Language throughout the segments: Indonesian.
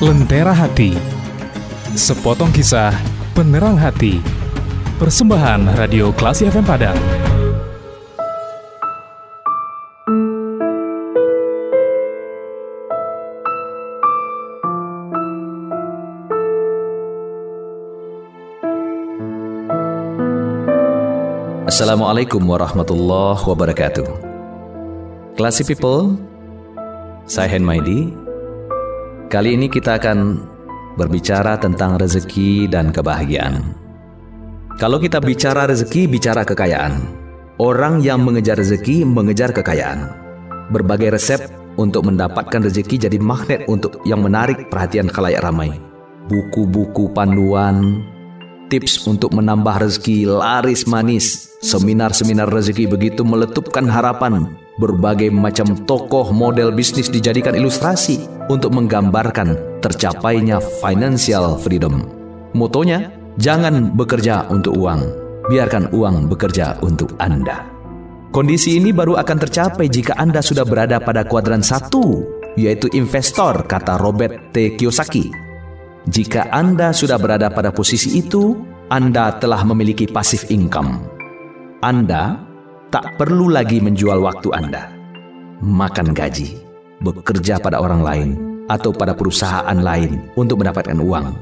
Lentera Hati. Sepotong kisah penerang hati. Persembahan Radio Klasi FM Padang. Assalamualaikum warahmatullahi wabarakatuh. Classy people Saya Hen Maidi Kali ini kita akan berbicara tentang rezeki dan kebahagiaan. Kalau kita bicara rezeki, bicara kekayaan. Orang yang mengejar rezeki, mengejar kekayaan. Berbagai resep untuk mendapatkan rezeki jadi magnet untuk yang menarik perhatian khalayak ramai. Buku-buku panduan, tips untuk menambah rezeki laris manis, seminar-seminar rezeki begitu meletupkan harapan. Berbagai macam tokoh model bisnis dijadikan ilustrasi untuk menggambarkan tercapainya financial freedom. Motonya, jangan bekerja untuk uang, biarkan uang bekerja untuk Anda. Kondisi ini baru akan tercapai jika Anda sudah berada pada kuadran satu, yaitu investor, kata Robert T. Kiyosaki. Jika Anda sudah berada pada posisi itu, Anda telah memiliki pasif income. Anda tak perlu lagi menjual waktu Anda, makan gaji, bekerja pada orang lain, atau pada perusahaan lain untuk mendapatkan uang.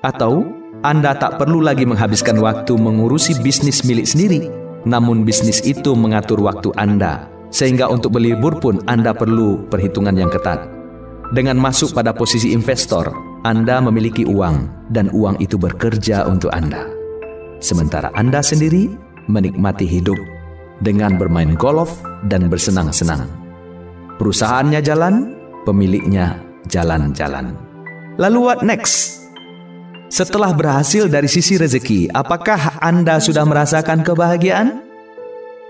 Atau Anda tak perlu lagi menghabiskan waktu mengurusi bisnis milik sendiri, namun bisnis itu mengatur waktu Anda, sehingga untuk berlibur pun Anda perlu perhitungan yang ketat. Dengan masuk pada posisi investor, anda memiliki uang dan uang itu bekerja untuk Anda. Sementara Anda sendiri menikmati hidup dengan bermain golf dan bersenang-senang. Perusahaannya jalan, pemiliknya jalan-jalan. Lalu what next? Setelah berhasil dari sisi rezeki, apakah Anda sudah merasakan kebahagiaan?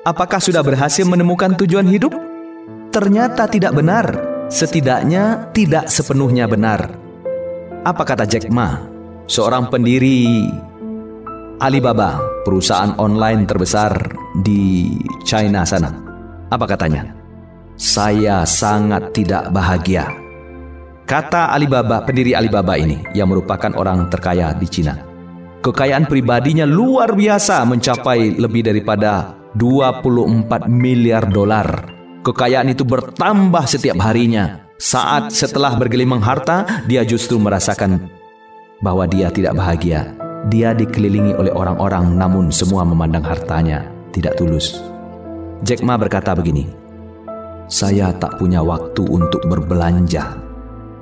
Apakah sudah berhasil menemukan tujuan hidup? Ternyata tidak benar. Setidaknya tidak sepenuhnya benar apa kata Jack Ma, seorang pendiri Alibaba, perusahaan online terbesar di China sana? Apa katanya? Saya sangat tidak bahagia. Kata Alibaba, pendiri Alibaba ini yang merupakan orang terkaya di China. Kekayaan pribadinya luar biasa mencapai lebih daripada 24 miliar dolar. Kekayaan itu bertambah setiap harinya saat setelah bergelimang harta, dia justru merasakan bahwa dia tidak bahagia. Dia dikelilingi oleh orang-orang namun semua memandang hartanya tidak tulus. Jack Ma berkata begini, Saya tak punya waktu untuk berbelanja.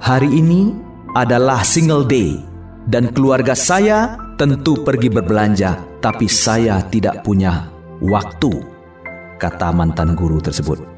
Hari ini adalah single day dan keluarga saya tentu pergi berbelanja, tapi saya tidak punya waktu, kata mantan guru tersebut.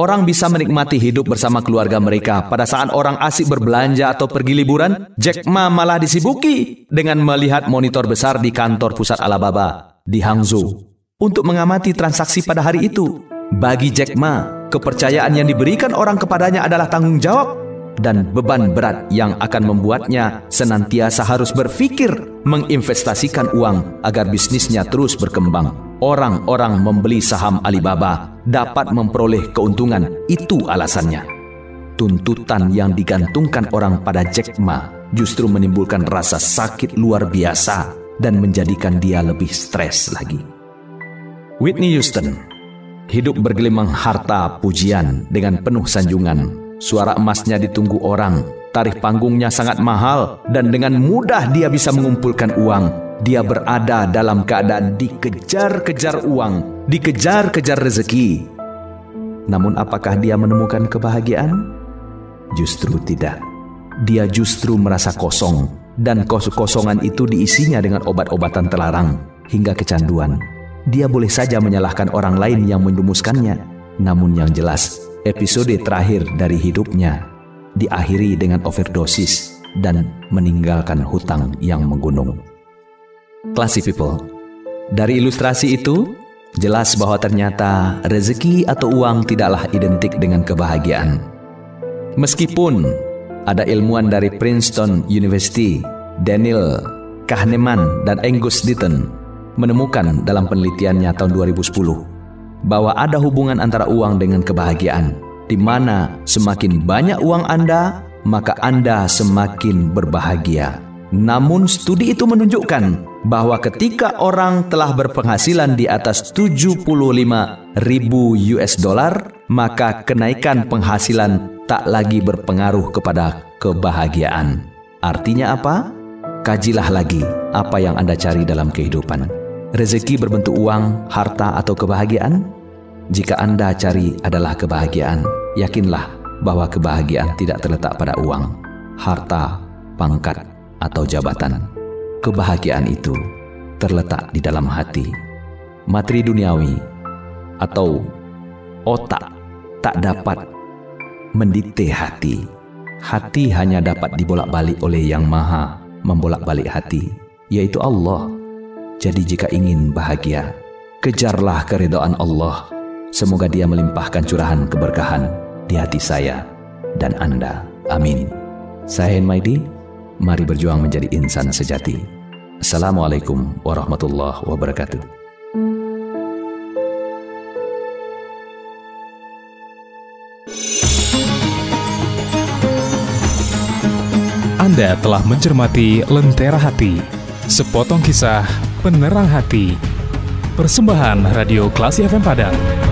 Orang bisa menikmati hidup bersama keluarga mereka pada saat orang asik berbelanja atau pergi liburan. Jack Ma malah disibuki dengan melihat monitor besar di kantor pusat Alibaba di Hangzhou untuk mengamati transaksi pada hari itu. Bagi Jack Ma, kepercayaan yang diberikan orang kepadanya adalah tanggung jawab dan beban berat yang akan membuatnya senantiasa harus berpikir menginvestasikan uang agar bisnisnya terus berkembang orang-orang membeli saham Alibaba dapat memperoleh keuntungan. Itu alasannya. Tuntutan yang digantungkan orang pada Jack Ma justru menimbulkan rasa sakit luar biasa dan menjadikan dia lebih stres lagi. Whitney Houston hidup bergelimang harta pujian dengan penuh sanjungan. Suara emasnya ditunggu orang, tarif panggungnya sangat mahal, dan dengan mudah dia bisa mengumpulkan uang dia berada dalam keadaan dikejar-kejar uang, dikejar-kejar rezeki. Namun, apakah dia menemukan kebahagiaan? Justru tidak. Dia justru merasa kosong, dan kos-kosongan itu diisinya dengan obat-obatan terlarang hingga kecanduan. Dia boleh saja menyalahkan orang lain yang menjumuskannya, namun yang jelas, episode terakhir dari hidupnya diakhiri dengan overdosis dan meninggalkan hutang yang menggunung. Classy people, dari ilustrasi itu jelas bahwa ternyata rezeki atau uang tidaklah identik dengan kebahagiaan. Meskipun ada ilmuwan dari Princeton University, Daniel Kahneman dan Angus Deaton menemukan dalam penelitiannya tahun 2010 bahwa ada hubungan antara uang dengan kebahagiaan, di mana semakin banyak uang Anda, maka Anda semakin berbahagia. Namun studi itu menunjukkan bahwa ketika orang telah berpenghasilan di atas 75 ribu US dollar, maka kenaikan penghasilan tak lagi berpengaruh kepada kebahagiaan. Artinya apa? Kajilah lagi apa yang Anda cari dalam kehidupan. Rezeki berbentuk uang, harta, atau kebahagiaan? Jika Anda cari adalah kebahagiaan, yakinlah bahwa kebahagiaan tidak terletak pada uang, harta, pangkat, atau jabatan. Kebahagiaan itu terletak di dalam hati. Materi duniawi atau otak tak dapat mendikte hati. Hati hanya dapat dibolak-balik oleh Yang Maha membolak-balik hati, yaitu Allah. Jadi jika ingin bahagia, kejarlah keridhaan Allah. Semoga Dia melimpahkan curahan keberkahan di hati saya dan Anda. Amin. Saya Maidi, Mari berjuang menjadi insan sejati. Assalamualaikum warahmatullahi wabarakatuh. Anda telah mencermati Lentera Hati, sepotong kisah penerang hati. Persembahan Radio Klasi FM Padang.